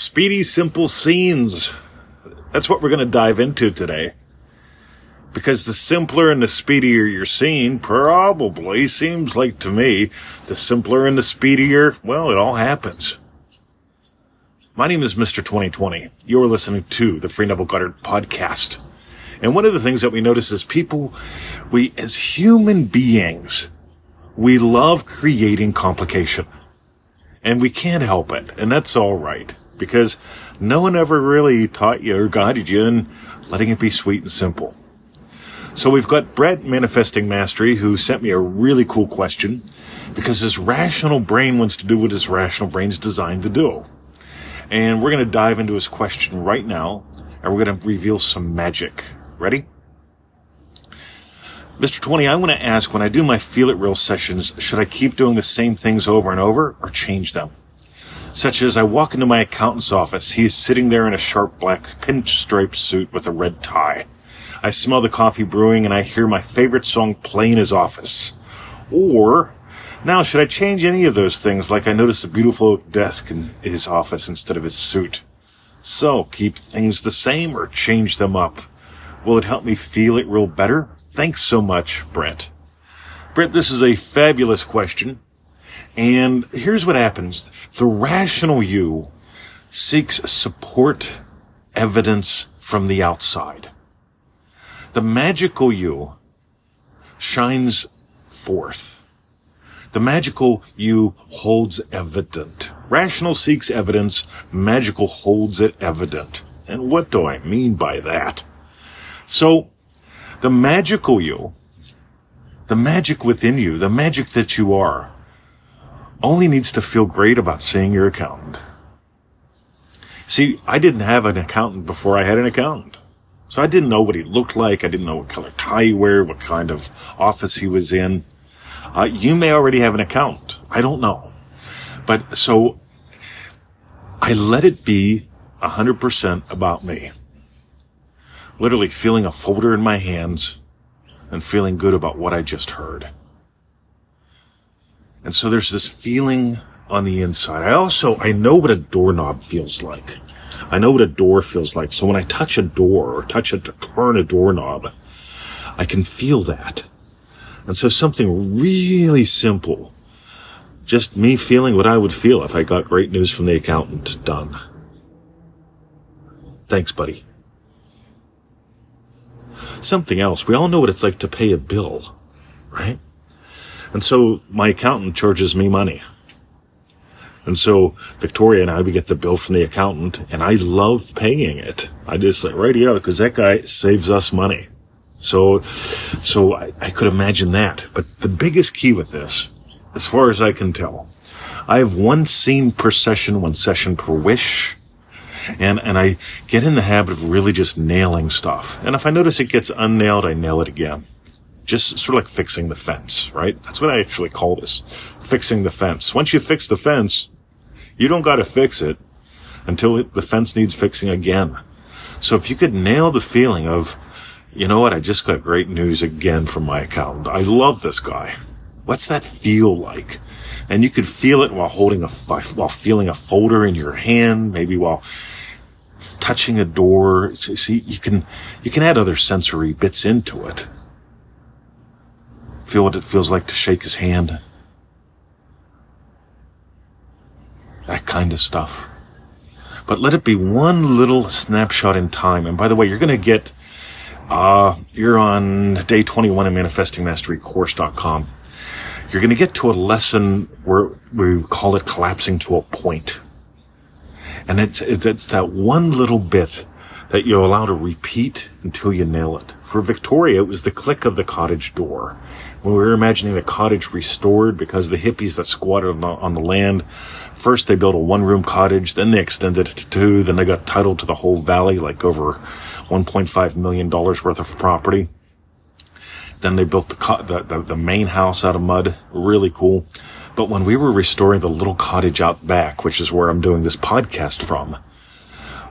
Speedy, simple scenes. That's what we're going to dive into today. Because the simpler and the speedier your scene probably seems like to me, the simpler and the speedier, well, it all happens. My name is Mr. 2020. You're listening to the Free Neville Goddard podcast. And one of the things that we notice is people, we, as human beings, we love creating complication. And we can't help it. And that's all right. Because no one ever really taught you or guided you in letting it be sweet and simple. So we've got Brett Manifesting Mastery who sent me a really cool question because his rational brain wants to do what his rational brain's designed to do. And we're going to dive into his question right now and we're going to reveal some magic. Ready? Mr. 20, I want to ask when I do my Feel It Real sessions, should I keep doing the same things over and over or change them? Such as I walk into my accountant's office. He is sitting there in a sharp black pinch-striped suit with a red tie. I smell the coffee brewing and I hear my favorite song play in his office. Or, now should I change any of those things like I notice a beautiful oak desk in his office instead of his suit? So, keep things the same or change them up? Will it help me feel it real better? Thanks so much, Brent. Brent, this is a fabulous question. And here's what happens. The rational you seeks support, evidence from the outside. The magical you shines forth. The magical you holds evident. Rational seeks evidence. Magical holds it evident. And what do I mean by that? So, the magical you, the magic within you, the magic that you are, only needs to feel great about seeing your accountant. See, I didn't have an accountant before I had an accountant. So I didn't know what he looked like. I didn't know what color tie he wore, what kind of office he was in. Uh, you may already have an accountant. I don't know. But so I let it be 100% about me literally feeling a folder in my hands and feeling good about what I just heard. And so there's this feeling on the inside. I also, I know what a doorknob feels like. I know what a door feels like. So when I touch a door or touch a, turn a doorknob, I can feel that. And so something really simple, just me feeling what I would feel if I got great news from the accountant done. Thanks, buddy something else. We all know what it's like to pay a bill, right? And so my accountant charges me money. And so Victoria and I, we get the bill from the accountant and I love paying it. I just like, right here, because that guy saves us money. So, so I, I could imagine that. But the biggest key with this, as far as I can tell, I have one scene per session, one session per wish and and I get in the habit of really just nailing stuff. And if I notice it gets unnailed, I nail it again. Just sort of like fixing the fence, right? That's what I actually call this, fixing the fence. Once you fix the fence, you don't got to fix it until the fence needs fixing again. So if you could nail the feeling of, you know what, I just got great news again from my accountant. I love this guy. What's that feel like? And you could feel it while holding a, while feeling a folder in your hand, maybe while touching a door. See, you can, you can add other sensory bits into it. Feel what it feels like to shake his hand. That kind of stuff. But let it be one little snapshot in time. And by the way, you're going to get, uh, you're on day 21 in manifestingmasterycourse.com. You're going to get to a lesson where we call it collapsing to a point. And it's, it's that one little bit that you allow to repeat until you nail it. For Victoria, it was the click of the cottage door. When we were imagining the cottage restored because the hippies that squatted on the, on the land, first they built a one room cottage, then they extended it to two, then they got title to the whole valley, like over $1.5 million worth of property. Then they built the, the, the, the main house out of mud. Really cool. But when we were restoring the little cottage out back, which is where I'm doing this podcast from,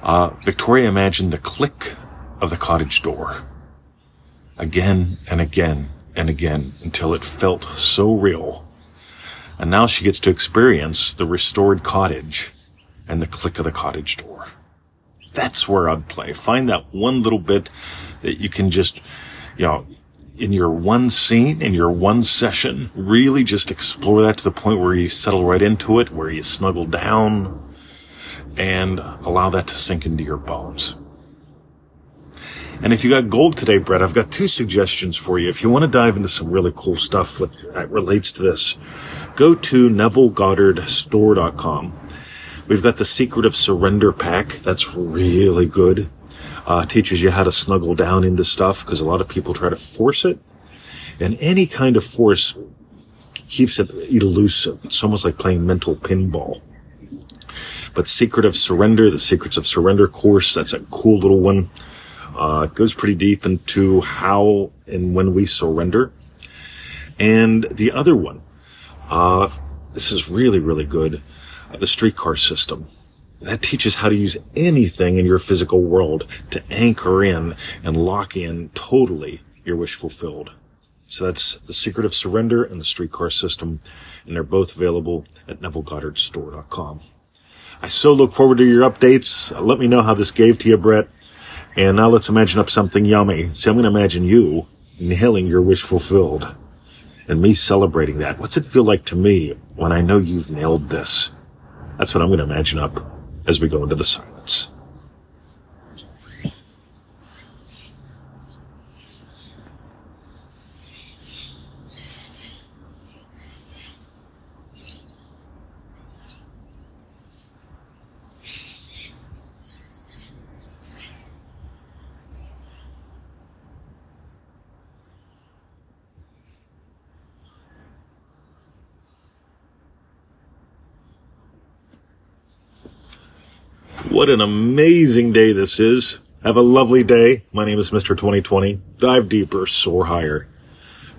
uh, Victoria imagined the click of the cottage door again and again and again until it felt so real. And now she gets to experience the restored cottage and the click of the cottage door. That's where I'd play. Find that one little bit that you can just, you know, in your one scene, in your one session, really just explore that to the point where you settle right into it, where you snuggle down and allow that to sink into your bones. And if you got gold today, Brett, I've got two suggestions for you. If you want to dive into some really cool stuff that relates to this, go to NevilleGoddardStore.com. We've got the Secret of Surrender pack. That's really good. Uh, teaches you how to snuggle down into stuff because a lot of people try to force it. And any kind of force keeps it elusive. It's almost like playing mental pinball. But Secret of Surrender, the Secrets of Surrender course, that's a cool little one. Uh, it goes pretty deep into how and when we surrender. And the other one, uh, this is really, really good. Uh, the streetcar system. That teaches how to use anything in your physical world to anchor in and lock in totally your wish fulfilled. So that's the secret of surrender and the streetcar system. And they're both available at NevilleGoddardStore.com. I so look forward to your updates. Uh, let me know how this gave to you, Brett. And now let's imagine up something yummy. See, I'm going to imagine you inhaling your wish fulfilled and me celebrating that. What's it feel like to me when I know you've nailed this? That's what I'm going to imagine up as we go into the silence. What an amazing day this is. Have a lovely day. My name is Mr. 2020. Dive deeper, soar higher.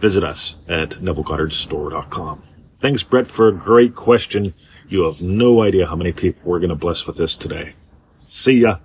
Visit us at NevilleGoddardStore.com. Thanks, Brett, for a great question. You have no idea how many people we're going to bless with this today. See ya.